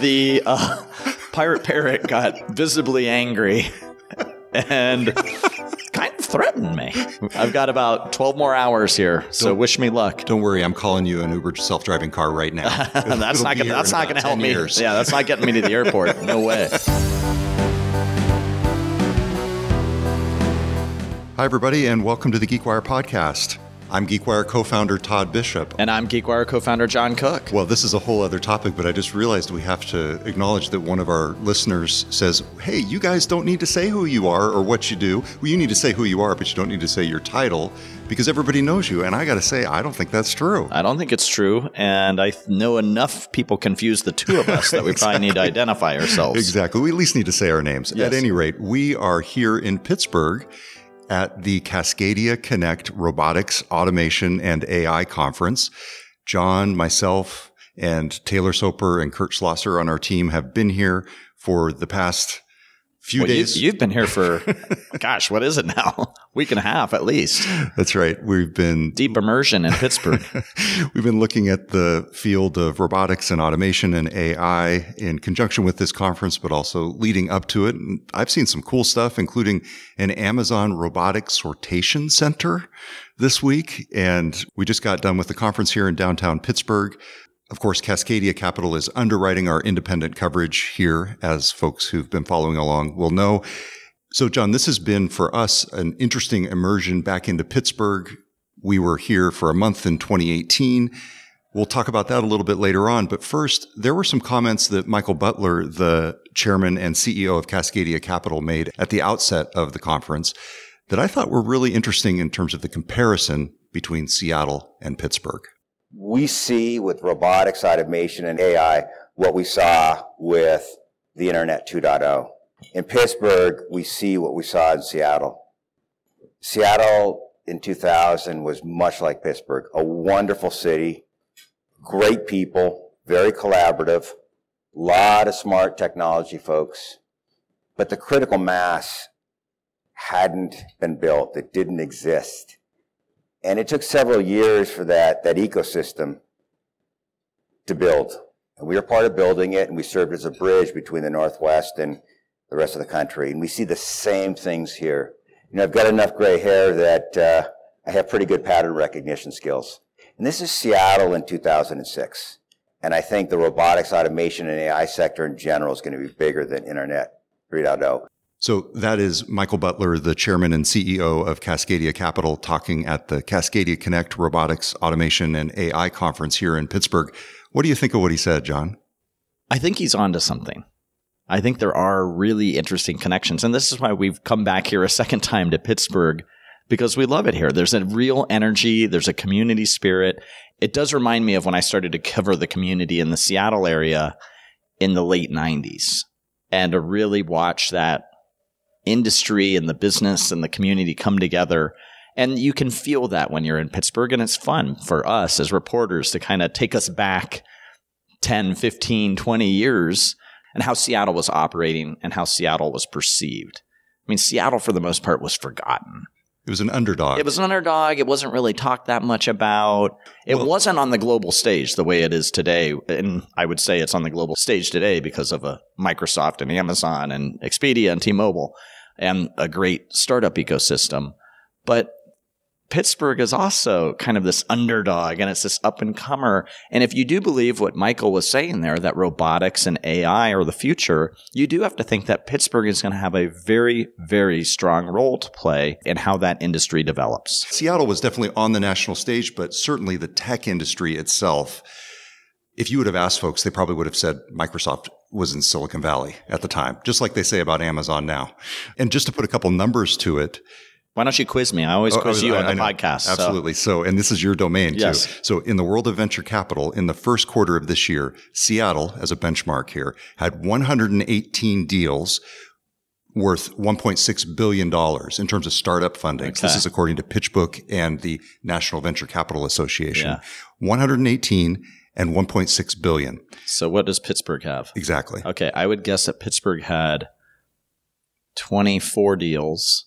the uh, pirate parrot got visibly angry and kind of threatened me. I've got about 12 more hours here, so Don't- wish me luck. Don't worry, I'm calling you an Uber self-driving car right now. that's not gonna, that's not going to help 10 me. years. Yeah, that's not getting me to the airport. No way. Hi, everybody, and welcome to the GeekWire podcast. I'm GeekWire co-founder Todd Bishop. And I'm GeekWire co-founder John Cook. Well, this is a whole other topic, but I just realized we have to acknowledge that one of our listeners says, Hey, you guys don't need to say who you are or what you do. Well, you need to say who you are, but you don't need to say your title because everybody knows you. And I got to say, I don't think that's true. I don't think it's true, and I know enough people confuse the two of us that we probably need to identify ourselves. Exactly. We at least need to say our names. Yes. At any rate, we are here in Pittsburgh at the Cascadia Connect Robotics, Automation, and AI Conference. John, myself, and Taylor Soper and Kurt Schlosser on our team have been here for the past few Well, you, days. you've been here for, gosh, what is it now? Week and a half at least. That's right. We've been Deep immersion in Pittsburgh. We've been looking at the field of robotics and automation and AI in conjunction with this conference, but also leading up to it. And I've seen some cool stuff, including an Amazon robotic sortation center this week. And we just got done with the conference here in downtown Pittsburgh. Of course, Cascadia Capital is underwriting our independent coverage here, as folks who've been following along will know. So, John, this has been for us an interesting immersion back into Pittsburgh. We were here for a month in 2018. We'll talk about that a little bit later on. But first, there were some comments that Michael Butler, the chairman and CEO of Cascadia Capital, made at the outset of the conference that I thought were really interesting in terms of the comparison between Seattle and Pittsburgh. We see with robotics, automation, and AI what we saw with the Internet 2.0. In Pittsburgh, we see what we saw in Seattle. Seattle in 2000 was much like Pittsburgh, a wonderful city, great people, very collaborative, a lot of smart technology folks, but the critical mass hadn't been built. It didn't exist. And it took several years for that, that ecosystem to build. And we were part of building it, and we served as a bridge between the Northwest and the rest of the country. And we see the same things here. You know, I've got enough gray hair that uh, I have pretty good pattern recognition skills. And this is Seattle in 2006. And I think the robotics, automation, and AI sector in general is going to be bigger than Internet oh. 3.0. So that is Michael Butler, the chairman and CEO of Cascadia Capital, talking at the Cascadia Connect Robotics, Automation, and AI conference here in Pittsburgh. What do you think of what he said, John? I think he's onto something. I think there are really interesting connections. And this is why we've come back here a second time to Pittsburgh because we love it here. There's a real energy, there's a community spirit. It does remind me of when I started to cover the community in the Seattle area in the late 90s and to really watch that industry and the business and the community come together. And you can feel that when you're in Pittsburgh, and it's fun for us as reporters to kind of take us back 10, 15, 20 years and how Seattle was operating and how Seattle was perceived. I mean, Seattle, for the most part, was forgotten. It was an underdog. It was an underdog. It wasn't really talked that much about. It Well- wasn't on the global stage the way it is today. And I would say it's on the global stage today because of a Microsoft and Amazon and Expedia and T-Mobile and a great startup ecosystem. But Pittsburgh is also kind of this underdog and it's this up and comer. And if you do believe what Michael was saying there, that robotics and AI are the future, you do have to think that Pittsburgh is going to have a very, very strong role to play in how that industry develops. Seattle was definitely on the national stage, but certainly the tech industry itself. If you would have asked folks, they probably would have said Microsoft was in Silicon Valley at the time, just like they say about Amazon now. And just to put a couple numbers to it, Why don't you quiz me? I always Oh, quiz oh, I- you on I the know. podcast. Absolutely. So, and this is your domain Yes. too. So, in the world of venture capital, in the first quarter of this year, Seattle, as a benchmark here, had 118 deals worth 1.6 billion dollars in terms of startup funding. This is according to PitchBook and the National Venture Capital Association. Yeah. 118 and 1.6 billion. So what does Pittsburgh have? Exactly. Okay, I would guess that Pittsburgh had 24 deals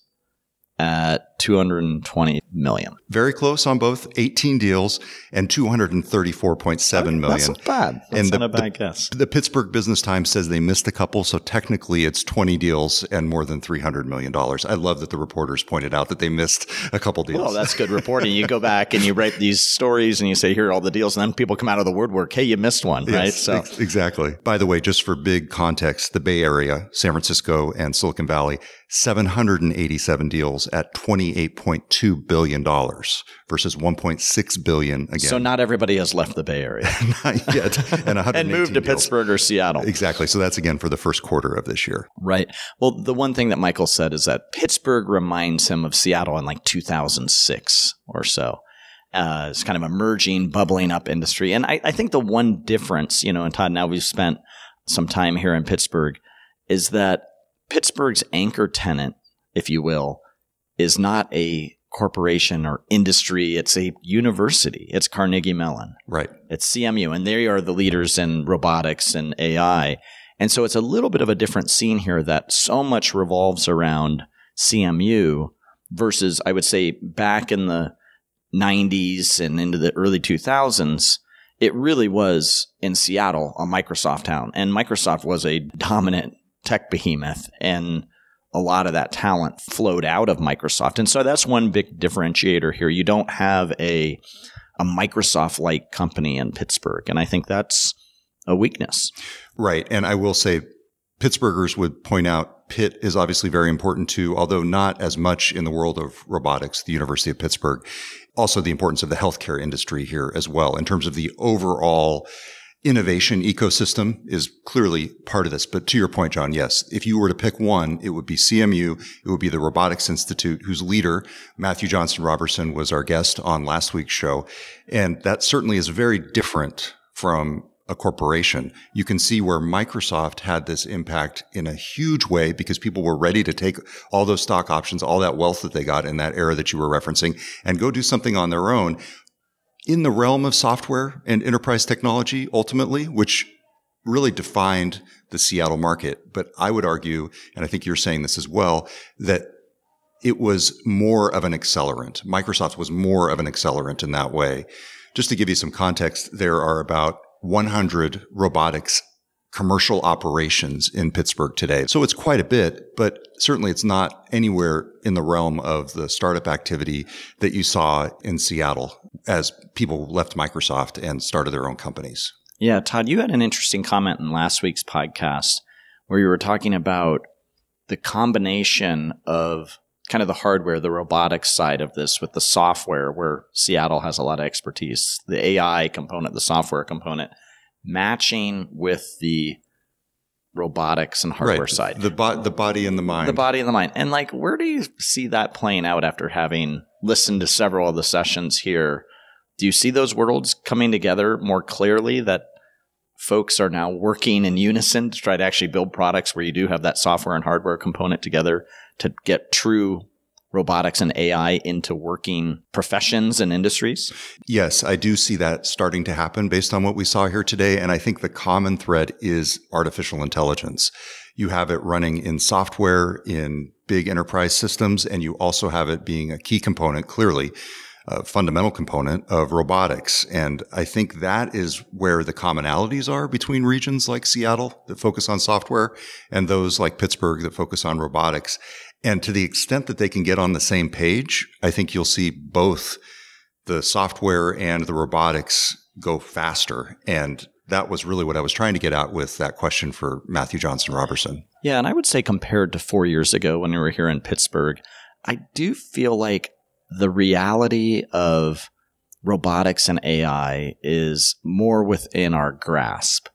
at 220 million. Very close on both 18 deals and 234.7 million. That's not bad. That's And the- not a bad guess. The Pittsburgh Business Times says they missed a couple, so technically it's 20 deals and more than $300 million. I love that the reporters pointed out that they missed a couple deals. Well, that's good reporting. You go back and you write these stories and you say, here are all the deals. And then people come out of the woodwork. Hey, you missed one, right? So ex- exactly. By the way, just for big context, the Bay Area, San Francisco and Silicon Valley, 787 deals at $28.2 billion versus 1.6 billion again. So not everybody has left the Bay Area not yet. And, and moved to deals. Pittsburgh or Seattle. Exactly. So that's again for the first quarter of this year. Right. Well, the one thing that Michael said is that Pittsburgh reminds him of Seattle in like 2006 or so. Uh, it's kind of emerging, bubbling up industry. And I, I think the one difference, you know, and Todd, now we've spent some time here in Pittsburgh, is that Pittsburgh's anchor tenant, if you will, is not a corporation or industry. It's a university. It's Carnegie Mellon. Right. It's CMU, and they are the leaders in robotics and AI. And so it's a little bit of a different scene here that so much revolves around CMU versus, I would say, back in the 90s and into the early 2000s, it really was in Seattle, a Microsoft town. And Microsoft was a dominant tech behemoth. And a lot of that talent flowed out of Microsoft. And so that's one big differentiator here. You don't have a a Microsoft like company in Pittsburgh. And I think that's a weakness. Right. And I will say Pittsburghers would point out Pitt is obviously very important too, although not as much in the world of robotics, the University of Pittsburgh. Also the importance of the healthcare industry here as well in terms of the overall innovation ecosystem is clearly part of this. But to your point, John, yes, if you were to pick one, it would be CMU. It would be the Robotics Institute, whose leader, Matthew Johnson Roberson, was our guest on last week's show. And that certainly is very different from a corporation. You can see where Microsoft had this impact in a huge way because people were ready to take all those stock options, all that wealth that they got in that era that you were referencing and go do something on their own in the realm of software and enterprise technology ultimately, which really defined the Seattle market. But I would argue, and I think you're saying this as well, that it was more of an accelerant. Microsoft was more of an accelerant in that way. Just to give you some context, there are about 100 robotics commercial operations in Pittsburgh today. So it's quite a bit, but certainly it's not anywhere in the realm of the startup activity that you saw in Seattle as people left Microsoft and started their own companies. Yeah, Todd, you had an interesting comment in last week's podcast where you were talking about the combination of kind of the hardware, the robotics side of this with the software, where Seattle has a lot of expertise, the AI component, the software component, matching with the robotics and hardware side. The, bo- the body and the mind. the body and the mind. And like, where do you see that playing out after having listened to several of the sessions here? Do you see those worlds coming together more clearly that folks are now working in unison to try to actually build products where you do have that software and hardware component together to get true robotics and AI into working professions and industries? Yes, I do see that starting to happen based on what we saw here today. And I think the common thread is artificial intelligence. You have it running in software, in big enterprise systems, and you also have it being a key component, clearly, a fundamental component of robotics. And I think that is where the commonalities are between regions like Seattle that focus on software and those like Pittsburgh that focus on robotics. And to the extent that they can get on the same page, I think you'll see both the software and the robotics go faster. And that was really what I was trying to get at with that question for Matthew Johnson Roberson. Yeah, and I would say compared to four years ago when we were here in Pittsburgh, I do feel like the reality of robotics and AI is more within our grasp.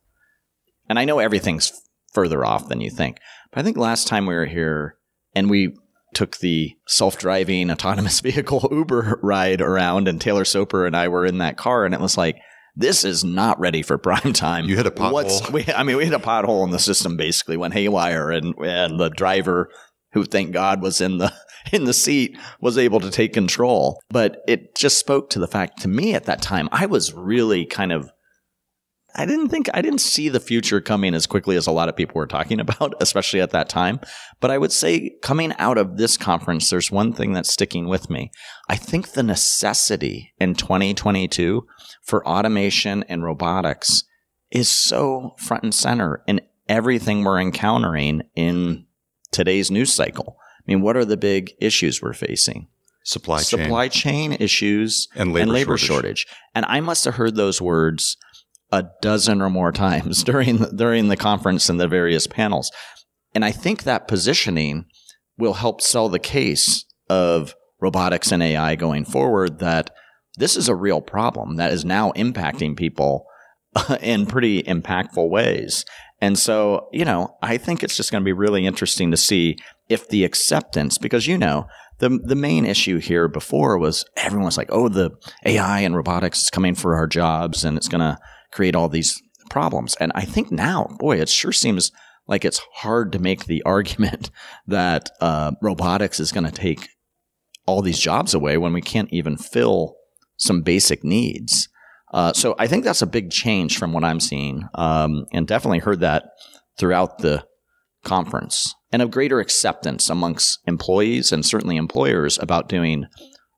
And I know everything's further off than you think, but I think last time we were here and we took the self-driving autonomous vehicle Uber ride around and Taylor Soper and I were in that car and it was like this is not ready for prime time. You hit a pothole. we, I mean, we hit a pothole in the system basically went haywire and, and the driver who thank God was in the in the seat was able to take control. But it just spoke to the fact to me at that time, I was really kind of I didn't think I didn't see the future coming as quickly as a lot of people were talking about, especially at that time. But I would say coming out of this conference, there's one thing that's sticking with me. I think the necessity in 2022 for automation and robotics is so front and center in everything we're encountering in today's news cycle. I mean, what are the big issues we're facing? Supply chain. Supply chain issues And labor and labor shortage. shortage. And I must have heard those words a dozen or more times during the, during the conference and the various panels. And I think that positioning will help sell the case of robotics and AI going forward that this is a real problem that is now impacting people in pretty impactful ways. And so, you know, I think it's just going to be really interesting to see if the acceptance, because you know, the the main issue here before was everyone was like, "Oh, the AI and robotics is coming for our jobs, and it's going to create all these problems." And I think now, boy, it sure seems like it's hard to make the argument that uh, robotics is going to take all these jobs away when we can't even fill some basic needs. Uh, so I think that's a big change from what I'm seeing, um, and definitely heard that throughout the conference, and a greater acceptance amongst employees and certainly employers about doing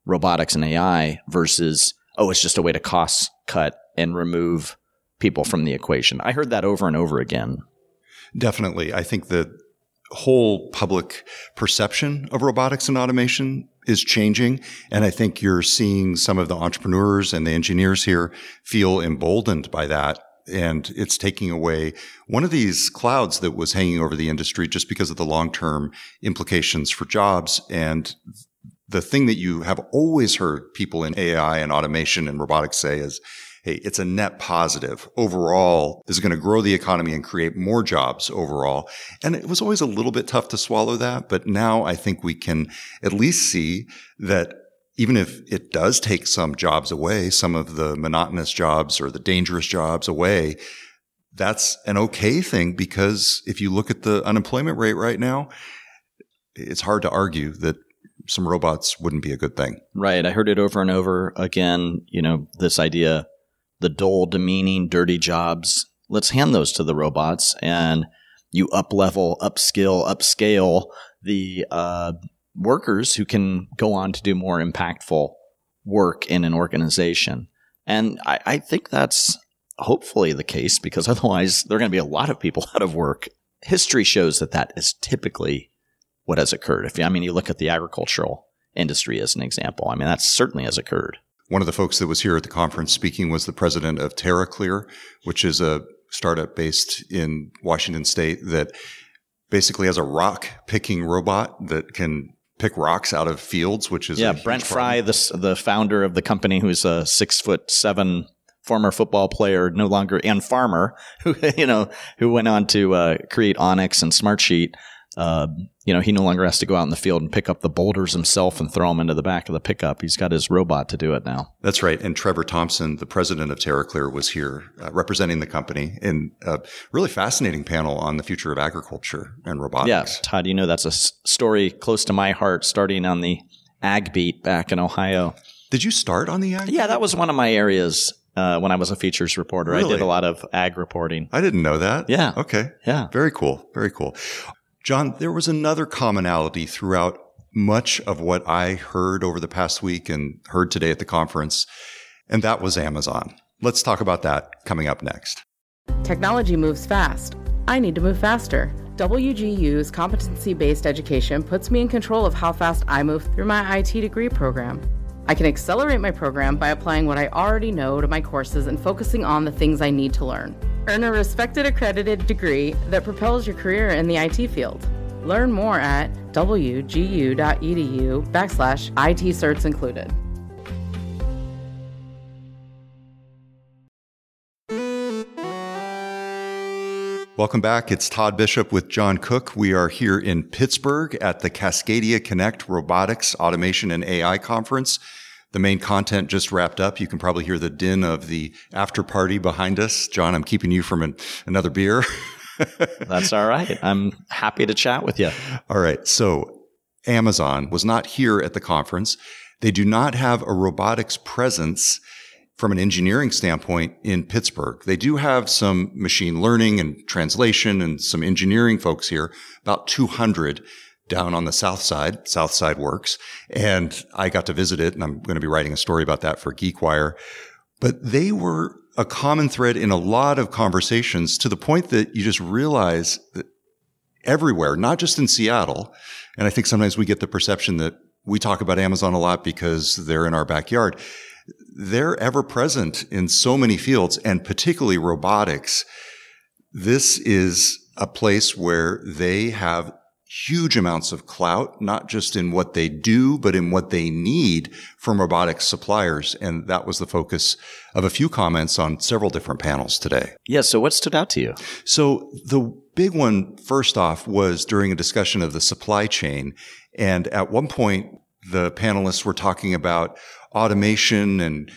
robotics and AI versus oh, it's just a way to cost cut and remove people from the equation. I heard that over and over again. Definitely. I think the whole public perception of robotics and automation is changing. And I think you're seeing some of the entrepreneurs and the engineers here feel emboldened by that. And it's taking away one of these clouds that was hanging over the industry just because of the long term implications for jobs. And the thing that you have always heard people in AI and automation and robotics say is, Hey, it's a net positive overall. This is going to grow the economy and create more jobs overall. And it was always a little bit tough to swallow that. But now I think we can at least see that even if it does take some jobs away, some of the monotonous jobs or the dangerous jobs away, that's an okay thing because if you look at the unemployment rate right now, it's hard to argue that some robots wouldn't be a good thing. Right. I heard it over and over again. You know, this idea the dull, demeaning, dirty jobs. Let's hand those to the robots and you up level, upskill, upscale the uh, workers who can go on to do more impactful work in an organization. And I, I think that's hopefully the case because otherwise there are going to be a lot of people out of work. History shows that that is typically what has occurred. If I mean, you look at the agricultural industry as an example. I mean, that certainly has occurred. One of the folks that was here at the conference speaking was the president of TerraClear, which is a startup based in Washington state that basically has a rock picking robot that can pick rocks out of fields, which is yeah. Brent. Frei, the the founder of the company, who's a six foot seven former football player, no longer and farmer, who you know who went on to uh, create Onyx and Smartsheet. Uh, you know, he no longer has to go out in the field and pick up the boulders himself and throw them into the back of the pickup. He's got his robot to do it now. That's right. And Trevor Thompson, the president of TerraClear, was here uh, representing the company in a really fascinating panel on the future of agriculture and robotics. Yeah, Todd, you know that's a s- story close to my heart, starting on the ag beat back in Ohio. Did you start on the ag? Yeah, that was one of my areas uh, when I was a features reporter. I did a lot of ag reporting. I didn't know that. Yeah. Okay. Yeah. Very cool. Very cool. John, there was another commonality throughout much of what I heard over the past week and heard today at the conference, and that was Amazon. Let's talk about that coming up next. Technology moves fast. I need to move faster. WGU's competency based education puts me in control of how fast I move through my IT degree program. I can accelerate my program by applying what I already know to my courses and focusing on the things I need to learn. Earn a respected accredited degree that propels your career in the IT field. Learn more at wgu.edu backslash IT certs included. Welcome back. It's Todd Bishop with John Cook. We are here in Pittsburgh at the Cascadia Connect Robotics, Automation, and AI Conference. The main content just wrapped up. You can probably hear the din of the after party behind us. John, I'm keeping you from an, another beer. That's all right. I'm happy to chat with you. All right. So Amazon was not here at the conference. They do not have a robotics presence from an engineering standpoint in Pittsburgh. They do have some machine learning and translation and some engineering folks here, about 200 down on the south side, South Side Works. And I got to visit it and I'm going to be writing a story about that for GeekWire. But they were a common thread in a lot of conversations to the point that you just realize that everywhere, not just in Seattle. And I think sometimes we get the perception that we talk about Amazon a lot because they're in our backyard they're ever present in so many fields and particularly robotics. This is a place where they have huge amounts of clout, not just in what they do, but in what they need from robotics suppliers. And that was the focus of a few comments on several different panels today. Yeah. So what stood out to you? So the big one, first off, was during a discussion of the supply chain. And at one point, the panelists were talking about automation and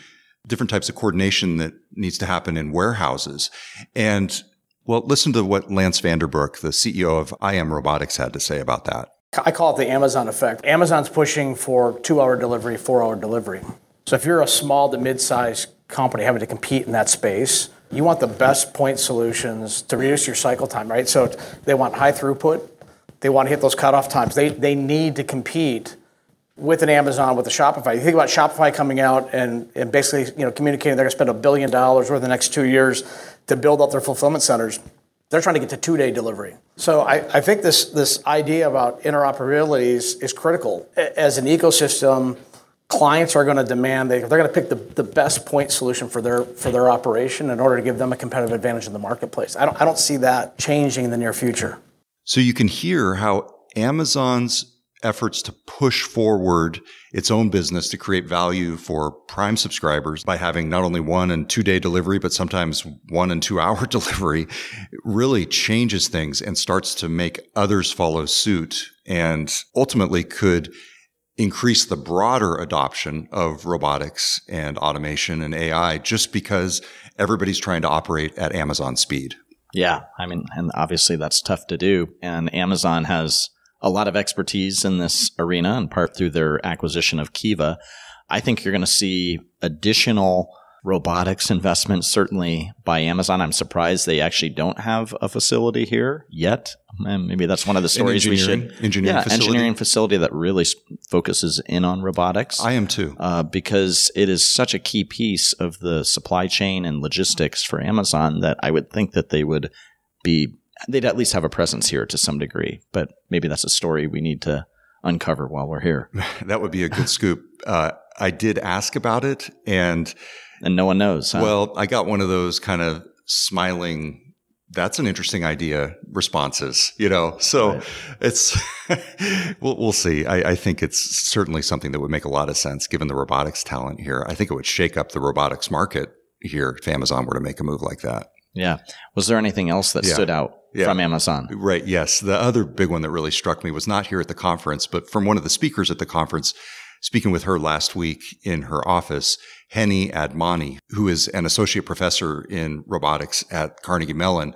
different types of coordination that needs to happen in warehouses. And well, listen to what Lance Vanderbroek, the CEO of IM Robotics, had to say about that. I call it the Amazon effect. Amazon's pushing for two hour delivery, four hour delivery. So if you're a small to mid sized company having to compete in that space, you want the best point solutions to reduce your cycle time, right? So they want high throughput, they want to hit those cutoff times. They, they need to compete with an Amazon, with a Shopify. You think about Shopify coming out and, and basically you know communicating they're going to spend a billion dollars over the next two years to build up their fulfillment centers. They're trying to get to two-day delivery. So I, I think this this idea about interoperability is, is critical. As an ecosystem, clients are going to demand they, they're going to pick the, the best point solution for their for their operation in order to give them a competitive advantage in the marketplace. I don't I don't see that changing in the near future. So you can hear how Amazon's efforts to push forward its own business to create value for prime subscribers by having not only one and two day delivery, but sometimes one and two hour delivery really changes things and starts to make others follow suit and ultimately could increase the broader adoption of robotics and automation and AI just because everybody's trying to operate at Amazon speed. Yeah. I mean, and obviously that's tough to do. And Amazon has a lot of expertise in this arena, in part through their acquisition of Kiva. I think you're going to see additional robotics investment, certainly by Amazon. I'm surprised they actually don't have a facility here yet. And maybe that's one of the stories we should. Engineering yeah, facility. engineering facility that really focuses in on robotics. I am too. Uh, because it is such a key piece of the supply chain and logistics for Amazon that I would think that they would be they'd at least have a presence here to some degree. But maybe that's a story we need to uncover while we're here. that would be a good scoop. Uh, I did ask about it, and and no one knows. Huh? Well, I got one of those kind of smiling. That's an interesting idea. Responses, you know. So right. it's we'll, we'll see. I, I think it's certainly something that would make a lot of sense given the robotics talent here. I think it would shake up the robotics market here if Amazon were to make a move like that. Yeah. Was there anything else that yeah. stood out yeah. from Amazon? Right. Yes. The other big one that really struck me was not here at the conference, but from one of the speakers at the conference, speaking with her last week in her office, Henny Admoni, who is an associate professor in robotics at Carnegie Mellon.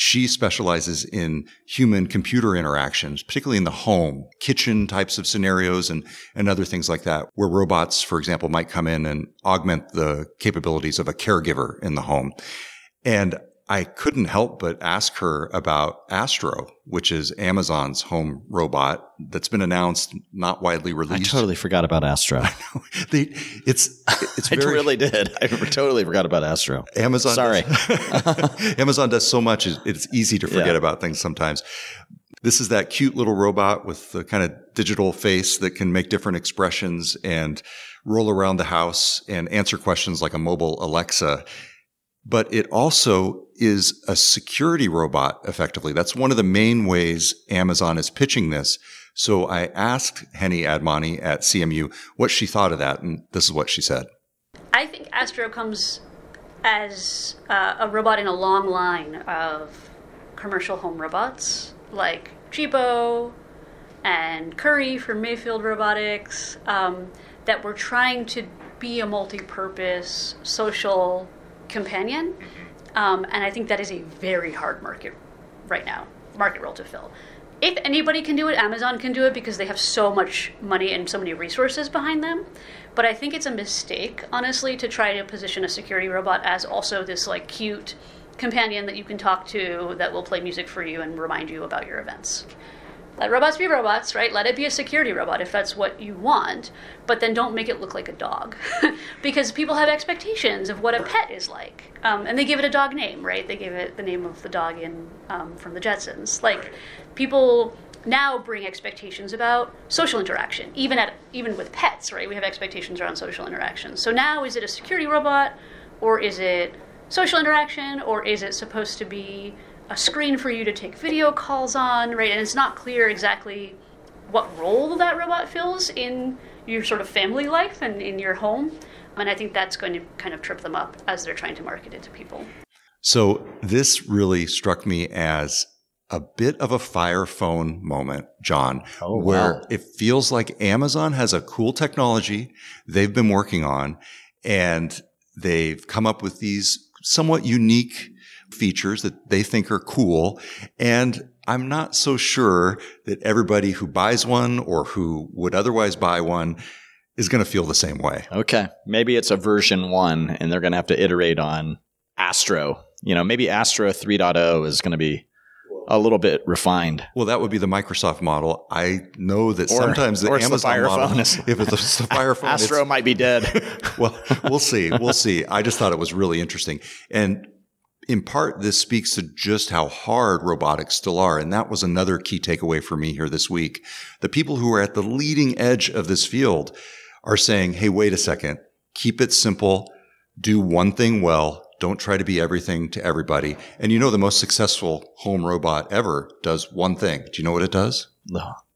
She specializes in human computer interactions, particularly in the home, kitchen types of scenarios and, and other things like that, where robots, for example, might come in and augment the capabilities of a caregiver in the home. And I couldn't help but ask her about Astro, which is Amazon's home robot that's been announced, not widely released. I totally forgot about Astro. they, it's it's very, I really did. I totally forgot about Astro. Amazon. Sorry, does, Amazon does so much; it's easy to forget yeah. about things sometimes. This is that cute little robot with the kind of digital face that can make different expressions and roll around the house and answer questions like a mobile Alexa but it also is a security robot effectively. That's one of the main ways Amazon is pitching this. So I asked Henny Admoni at CMU what she thought of that, and this is what she said. I think Astro comes as uh, a robot in a long line of commercial home robots like Jibo and Kuri from Mayfield Robotics um, that were trying to be a multi purpose social companion. Um, and I think that is a very hard market right now, market role to fill. if anybody can do it, Amazon can do it because they have so much money and so many resources behind them. But I think it's a mistake, honestly, to try to position a security robot as also this like cute companion that you can talk to that will play music for you and remind you about your events. Let robots be robots, right? Let it be a security robot if that's what you want, but then don't make it look like a dog. because people have expectations of what a pet is like. Um, and they give it a dog name, right? They give it the name of the dog in um, from the Jetsons. Like, people now bring expectations about social interaction, even at even with pets, right? We have expectations around social interaction. So now, is it a security robot, or is it social interaction, or is it supposed to be a screen for you to take video calls on, right? And it's not clear exactly what role that robot fills in your sort of family life and in your home. And I think that's going to kind of trip them up as they're trying to market it to people. So this really struck me as a bit of a fire phone moment, John, Oh, where wow. it feels like Amazon has a cool technology they've been working on and they've come up with these somewhat unique features that they think are cool. And I'm not so sure that everybody who buys one or who would otherwise buy one is going to feel the same way. Okay. Maybe it's a version one and they're going to have to iterate on Astro. You know, maybe Astro 3.0 is going to be a little bit refined. Well, that would be the Microsoft model. I know that Or- sometimes the the Amazon Fire model, phone is- if it's the Fire phone, Astro might be dead. well, we'll see. We'll see. I just thought it was really interesting. And in part, this speaks to just how hard robotics still are. And that was another key takeaway for me here this week. The people who are at the leading edge of this field are saying, Hey, wait a second. Keep it simple. Do one thing well. Don't try to be everything to everybody. And you know, the most successful home robot ever does one thing. Do you know what it does?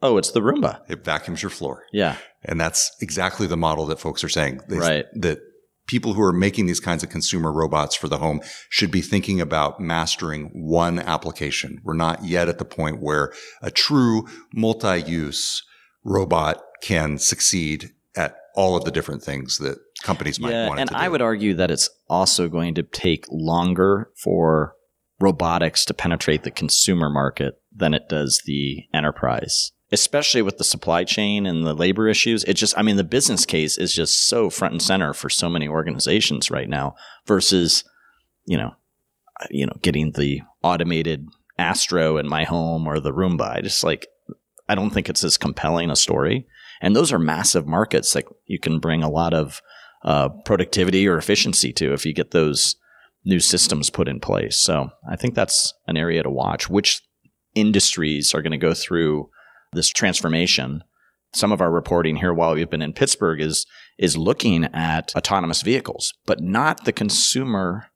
oh, it's the Roomba. It vacuums your floor. Yeah. And that's exactly the model that folks are saying. They- Right. That people who are making these kinds of consumer robots for the home should be thinking about mastering one application. We're not yet at the point where a true multi-use robot can succeed at all of the different things that companies might yeah, want it and I would argue that it's also going to take longer for robotics to penetrate the consumer market than it does the enterprise. Especially with the supply chain and the labor issues. It just I mean the business case is just so front and center for so many organizations right now versus you know uh, you know getting the automated Astro in my home or the Roomba. I just like I don't think it's as compelling a story. And those are massive markets that you can bring a lot of uh, productivity or efficiency to if you get those new systems put in place. So I think that's an area to watch. Which industries are going to go through this transformation? Some of our reporting here while we've been in Pittsburgh is is looking at autonomous vehicles, but not the consumer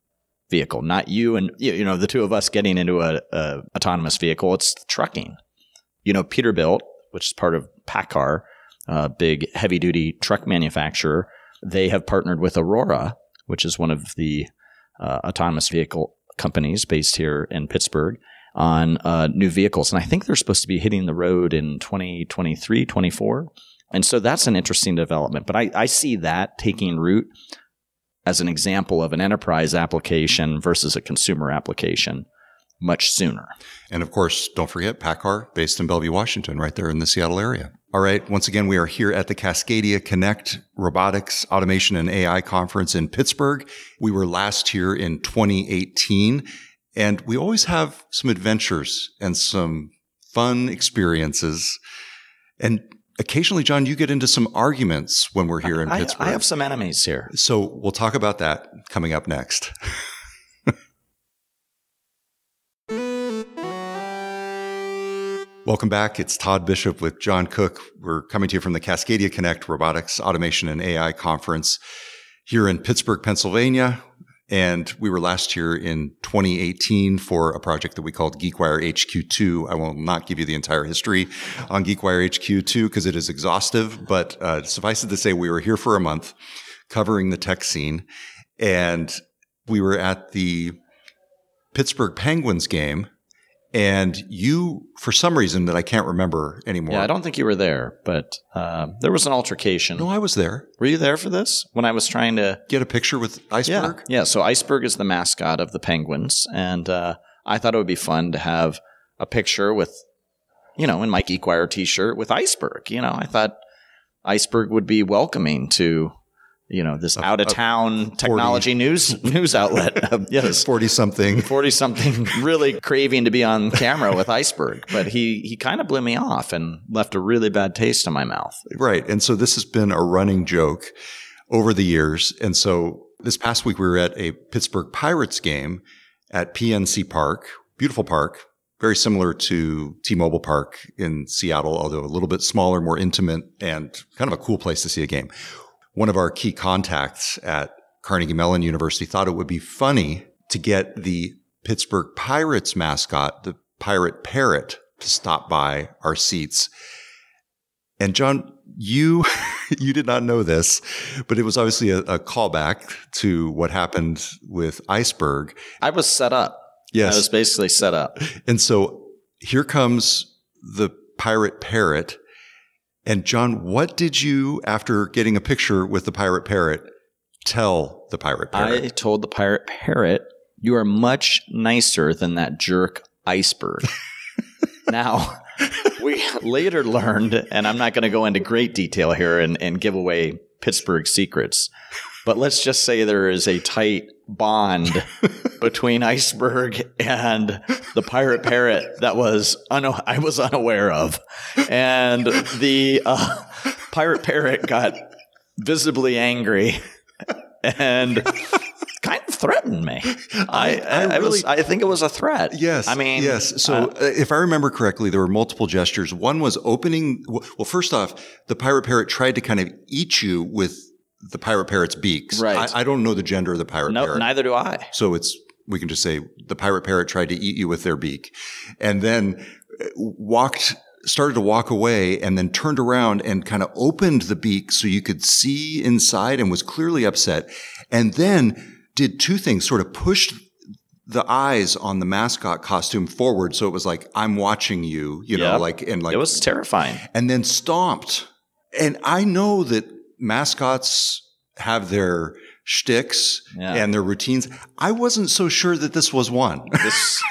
vehicle, not you and you know the two of us getting into a, a autonomous vehicle. It's trucking. You know, Peterbilt, which is part of PACCAR, a big heavy duty truck manufacturer, they have partnered with Aurora, which is one of the uh, autonomous vehicle companies based here in Pittsburgh, on uh, new vehicles. And I think they're supposed to be hitting the road in 2023, 24. And so that's an interesting development. But I, I see that taking root as an example of an enterprise application versus a consumer application much sooner. And of course, don't forget PACCAR based in Bellevue, Washington, right there in the Seattle area. All right. Once again, we are here at the Cascadia Connect Robotics, Automation and AI Conference in Pittsburgh. We were last here in 2018 and we always have some adventures and some fun experiences. And occasionally, John, you get into some arguments when we're here in I, Pittsburgh. I have some enemies here. So we'll talk about that coming up next. Welcome back. It's Todd Bishop with John Cook. We're coming to you from the Cascadia Connect Robotics, Automation and AI Conference here in Pittsburgh, Pennsylvania. And we were last year in 2018 for a project that we called GeekWire HQ2. I will not give you the entire history on GeekWire HQ2 because it is exhaustive, but uh, suffice it to say, we were here for a month covering the tech scene. And we were at the Pittsburgh Penguins game. And you, for some reason that I can't remember anymore. Yeah, I don't think you were there, but uh, there was an altercation. No, I was there. Were you there for this when I was trying to Get a picture with Yeah, Iceberg. yeah. So Iceberg is the mascot of the Penguins, and uh, I thought it would be fun to have a picture with you know, in my GeekWire t-shirt with Iceberg. You know, I thought Iceberg would be welcoming to you know this out of town technology news news outlet. Yes, forty something, forty something, really craving to be on camera with Iceberg, but he he kind of blew me off and left a really bad taste in my mouth. Right, and so this has been a running joke over the years, and so this past week we were at a Pittsburgh Pirates game at PNC Park, beautiful park, very similar to T-Mobile Park in Seattle, although a little bit smaller, more intimate, and kind of a cool place to see a game one of our key contacts at Carnegie Mellon University thought it would be funny to get the Pittsburgh Pirates mascot, the pirate parrot, to stop by our seats. And John, you you did not know this, but it was obviously a, a, callback to what happened with Iceberg. I was set up. Yes, I was basically set up. And so here comes the pirate parrot and John, what did you, after getting a picture with the pirate parrot, tell the pirate parrot? I told the pirate parrot, you are much nicer than that jerk iceberg. now, we later learned, and I'm not going to go into great detail here and, and give away Pittsburgh secrets, but let's just say there is a tight bond between Iceberg and the pirate parrot that was un- I was unaware of, and the uh, pirate parrot got visibly angry and kind of threatened me. I, I, I, really, was, I think it was a threat. Yes. I mean, yes. So uh, if I remember correctly, there were multiple gestures. One was opening. Well, first off, the pirate parrot tried to kind of eat you with the pirate parrot's beaks. Right. I, I don't know the gender of the pirate parrot. no, parrot. Neither do I. So it's we can just say the pirate parrot tried to eat you with their beak, and then uh, walked started to walk away and then turned around and kind of opened the beak so you could see inside and was clearly upset and then did two things sort of pushed the eyes on the mascot costume forward so it was like i'm watching you you know yep. like and like it was terrifying and then stomped and i know that mascots have their shticks yeah. and their routines. I wasn't so sure that this was one. This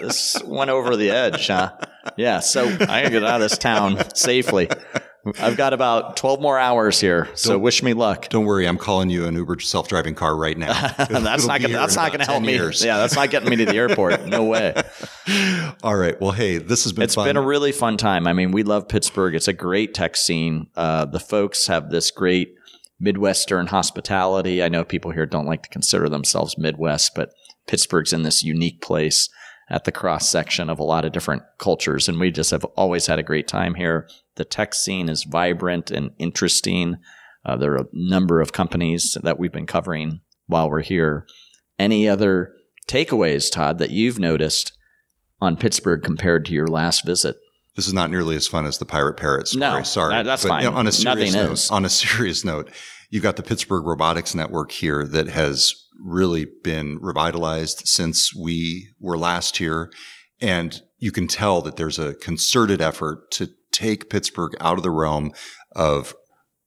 this went over the edge, huh? Yeah. So I gotta get out of this town safely. I've got about 12 more hours here, so don't, wish me luck. Don't worry, I'm calling you an Uber self-driving car right now. that's not gonna, that's not going to help me. Years. Yeah, that's not getting me to the airport. No way. All right. Well, hey, this has been It's fun. been a really fun time. I mean, we love Pittsburgh. It's a great tech scene. Uh, the folks have this great Midwestern hospitality. I know people here don't like to consider themselves Midwest, but Pittsburgh's in this unique place at the cross section of a lot of different cultures. And we just have always had a great time here. The tech scene is vibrant and interesting. Uh, there are a number of companies that we've been covering while we're here. Any other takeaways, Todd, that you've noticed on Pittsburgh compared to your last visit? This is not nearly as fun as the pirate parrot story. No, sorry, that, that's but, fine. You know, on a serious Nothing note, is. on a serious note, you've got the Pittsburgh Robotics Network here that has really been revitalized since we were last here. And you can tell that there's a concerted effort to take Pittsburgh out of the realm of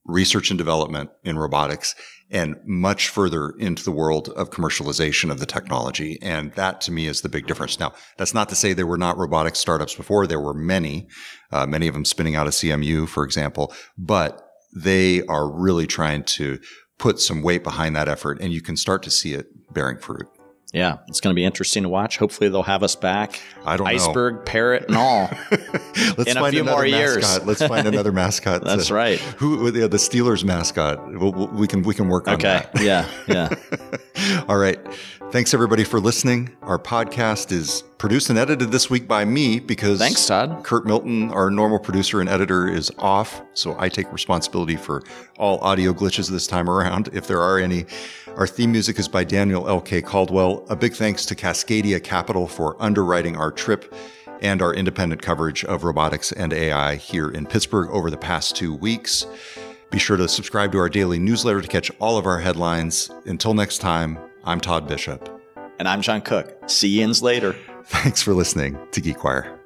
research and development in robotics and much further into the world of commercialization of the technology. And that to me is the big difference. Now, that's not to say there were not robotics startups before. There were many, uh, many of them spinning out of CMU, for example, but they are really trying to put some weight behind that effort and you can start to see it bearing fruit. Yeah, it's going to be interesting to watch. Hopefully, they'll have us back. I don't know. Iceberg, know. parrot, and all. Let's in find a few another more mascot. years. Let's find another mascot. That's to, right. Who the, the Steelers mascot? We'll, we can we can work on that. okay. that. Yeah. Yeah. all right. Thanks everybody for listening. Our podcast is produced and edited this week by me because thanks, Todd. Curt Milton, our normal producer and editor, is off, so I take responsibility for all audio glitches this time around, if there are any. Our theme music is by Daniel L.K. Caldwell. A big thanks to Cascadia Capital for underwriting our trip and our independent coverage of robotics and AI here in Pittsburgh over the past two weeks. Be sure to subscribe to our daily newsletter to catch all of our headlines. Until next time, I'm Todd Bishop. And I'm John Cook. See you in later. Thanks for listening to GeekWire.